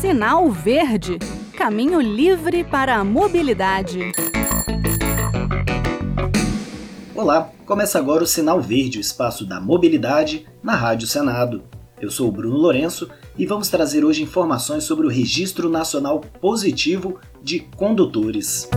Sinal Verde Caminho livre para a mobilidade. Olá, começa agora o Sinal Verde, o espaço da mobilidade na Rádio Senado. Eu sou o Bruno Lourenço e vamos trazer hoje informações sobre o Registro Nacional Positivo de Condutores.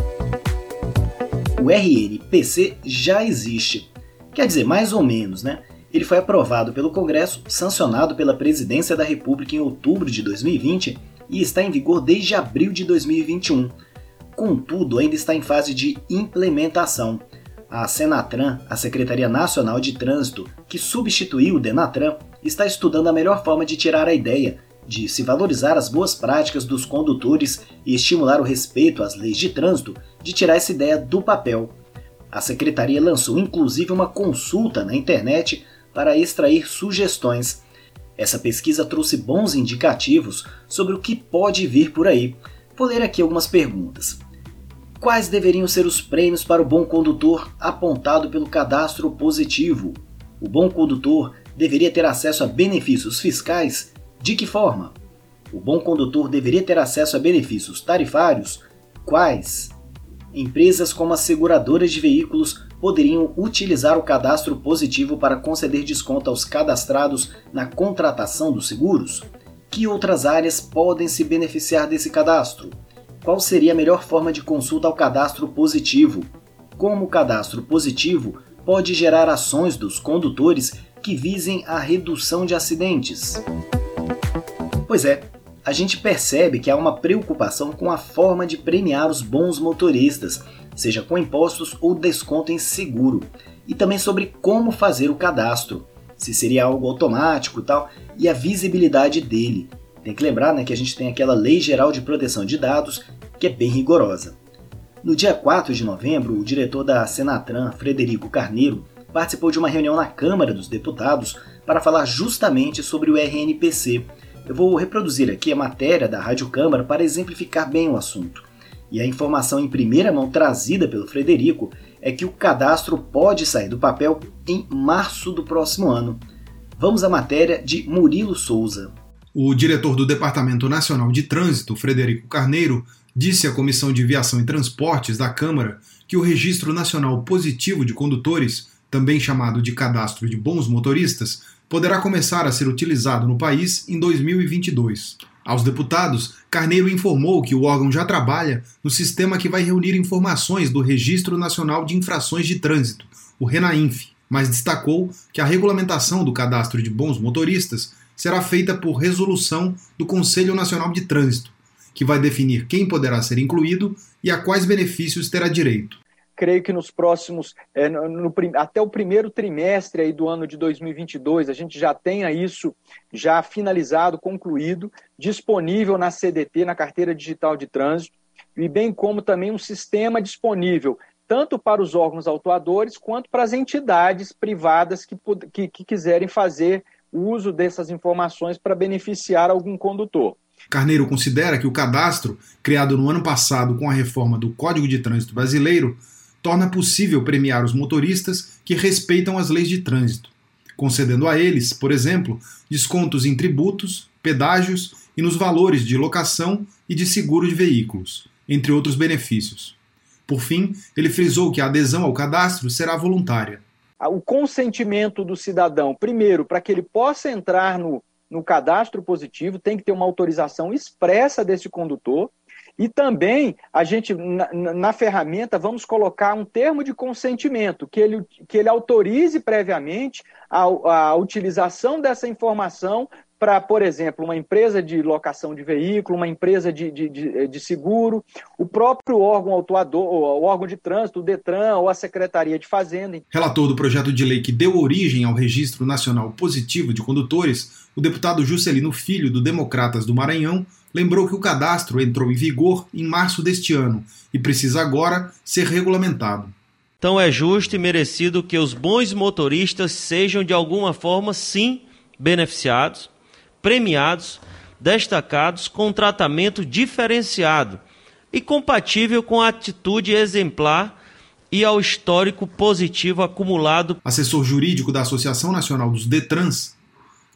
O RNPC já existe. Quer dizer, mais ou menos, né? Ele foi aprovado pelo Congresso, sancionado pela Presidência da República em outubro de 2020 e está em vigor desde abril de 2021. Contudo, ainda está em fase de implementação. A Senatran, a Secretaria Nacional de Trânsito, que substituiu o Denatran, está estudando a melhor forma de tirar a ideia de se valorizar as boas práticas dos condutores e estimular o respeito às leis de trânsito, de tirar essa ideia do papel. A secretaria lançou inclusive uma consulta na internet para extrair sugestões. Essa pesquisa trouxe bons indicativos sobre o que pode vir por aí. Vou ler aqui algumas perguntas. Quais deveriam ser os prêmios para o bom condutor apontado pelo cadastro positivo? O bom condutor deveria ter acesso a benefícios fiscais? De que forma? O bom condutor deveria ter acesso a benefícios tarifários? Quais? Empresas como as seguradoras de veículos poderiam utilizar o cadastro positivo para conceder desconto aos cadastrados na contratação dos seguros? Que outras áreas podem se beneficiar desse cadastro? Qual seria a melhor forma de consulta ao cadastro positivo? Como o cadastro positivo pode gerar ações dos condutores que visem a redução de acidentes? Pois é, a gente percebe que há uma preocupação com a forma de premiar os bons motoristas, seja com impostos ou desconto em seguro, e também sobre como fazer o cadastro, se seria algo automático tal, e a visibilidade dele, tem que lembrar né, que a gente tem aquela Lei Geral de Proteção de Dados que é bem rigorosa. No dia 4 de novembro, o diretor da Senatran, Frederico Carneiro, participou de uma reunião na Câmara dos Deputados para falar justamente sobre o RNPC. Eu vou reproduzir aqui a matéria da Rádio Câmara para exemplificar bem o assunto. E a informação em primeira mão trazida pelo Frederico é que o cadastro pode sair do papel em março do próximo ano. Vamos à matéria de Murilo Souza. O diretor do Departamento Nacional de Trânsito, Frederico Carneiro, disse à Comissão de Viação e Transportes da Câmara que o Registro Nacional Positivo de Condutores, também chamado de Cadastro de Bons Motoristas, poderá começar a ser utilizado no país em 2022. Aos deputados, Carneiro informou que o órgão já trabalha no sistema que vai reunir informações do Registro Nacional de Infrações de Trânsito, o RENAINF, mas destacou que a regulamentação do cadastro de bons motoristas será feita por resolução do Conselho Nacional de Trânsito, que vai definir quem poderá ser incluído e a quais benefícios terá direito. Creio que nos próximos, é, no, no, até o primeiro trimestre aí do ano de 2022, a gente já tenha isso já finalizado, concluído, disponível na CDT, na Carteira Digital de Trânsito, e bem como também um sistema disponível tanto para os órgãos autuadores quanto para as entidades privadas que, que, que quiserem fazer uso dessas informações para beneficiar algum condutor. Carneiro considera que o cadastro, criado no ano passado com a reforma do Código de Trânsito Brasileiro, torna possível premiar os motoristas que respeitam as leis de trânsito, concedendo a eles, por exemplo, descontos em tributos, pedágios e nos valores de locação e de seguro de veículos, entre outros benefícios. Por fim, ele frisou que a adesão ao cadastro será voluntária o consentimento do cidadão, primeiro, para que ele possa entrar no, no cadastro positivo, tem que ter uma autorização expressa desse condutor. E também a gente, na, na, ferramenta, vamos colocar um termo de consentimento, que ele, que ele autorize previamente a, a utilização dessa informação para, por exemplo, uma empresa de locação de veículo, uma empresa de, de, de, de, seguro, o próprio órgão autuador, o órgão de trânsito, o DETRAN ou a Secretaria de Fazenda. Relator do projeto de lei que deu origem ao Registro Nacional Positivo de Condutores, o deputado Juscelino Filho, do Democratas do Maranhão, lembrou que o cadastro entrou em vigor em março deste ano e precisa agora ser regulamentado. Então é justo e merecido que os bons motoristas sejam de alguma forma, sim, beneficiados premiados, destacados com tratamento diferenciado e compatível com a atitude exemplar e ao histórico positivo acumulado. Assessor jurídico da Associação Nacional dos Detrans,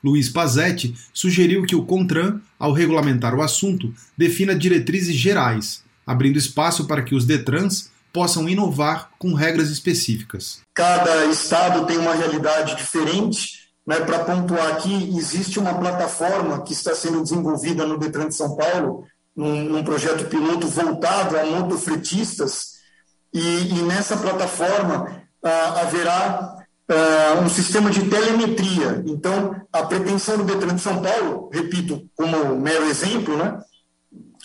Luiz Pazetti, sugeriu que o CONTRAN, ao regulamentar o assunto, defina diretrizes gerais, abrindo espaço para que os DETRANS possam inovar com regras específicas. Cada estado tem uma realidade diferente. Né? Para pontuar aqui, existe uma plataforma que está sendo desenvolvida no Detran de São Paulo, num, num projeto piloto voltado a motofretistas, e, e nessa plataforma ah, haverá uh, um sistema de telemetria. Então, a pretensão do Detran de São Paulo, repito, como mero exemplo, né,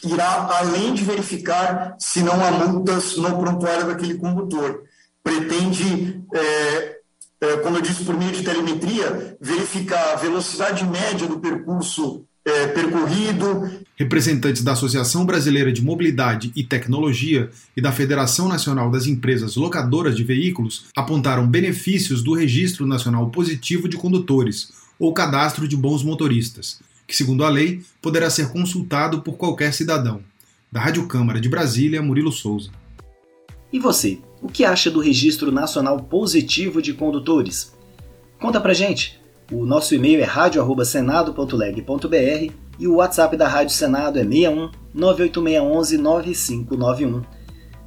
irá além de verificar se não há multas no prontuário daquele condutor. Pretende, é, é, como eu disse, por meio de telemetria, verificar a velocidade média do percurso é, percorrido. Representantes da Associação Brasileira de Mobilidade e Tecnologia e da Federação Nacional das Empresas Locadoras de Veículos apontaram benefícios do Registro Nacional Positivo de Condutores, ou Cadastro de Bons Motoristas, que, segundo a lei, poderá ser consultado por qualquer cidadão. Da Rádio Câmara de Brasília, Murilo Souza. E você, o que acha do Registro Nacional Positivo de Condutores? Conta pra gente! O nosso e-mail é radio@senado.leg.br e o WhatsApp da Rádio Senado é 61 98611 9591.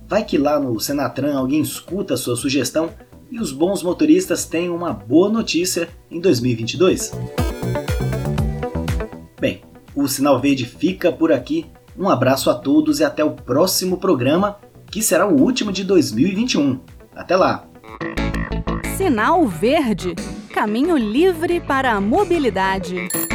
Vai que lá no Senatran alguém escuta a sua sugestão e os bons motoristas têm uma boa notícia em 2022. Bem, o Sinal Verde fica por aqui. Um abraço a todos e até o próximo programa, que será o último de 2021. Até lá! Sinal Verde Caminho livre para a mobilidade.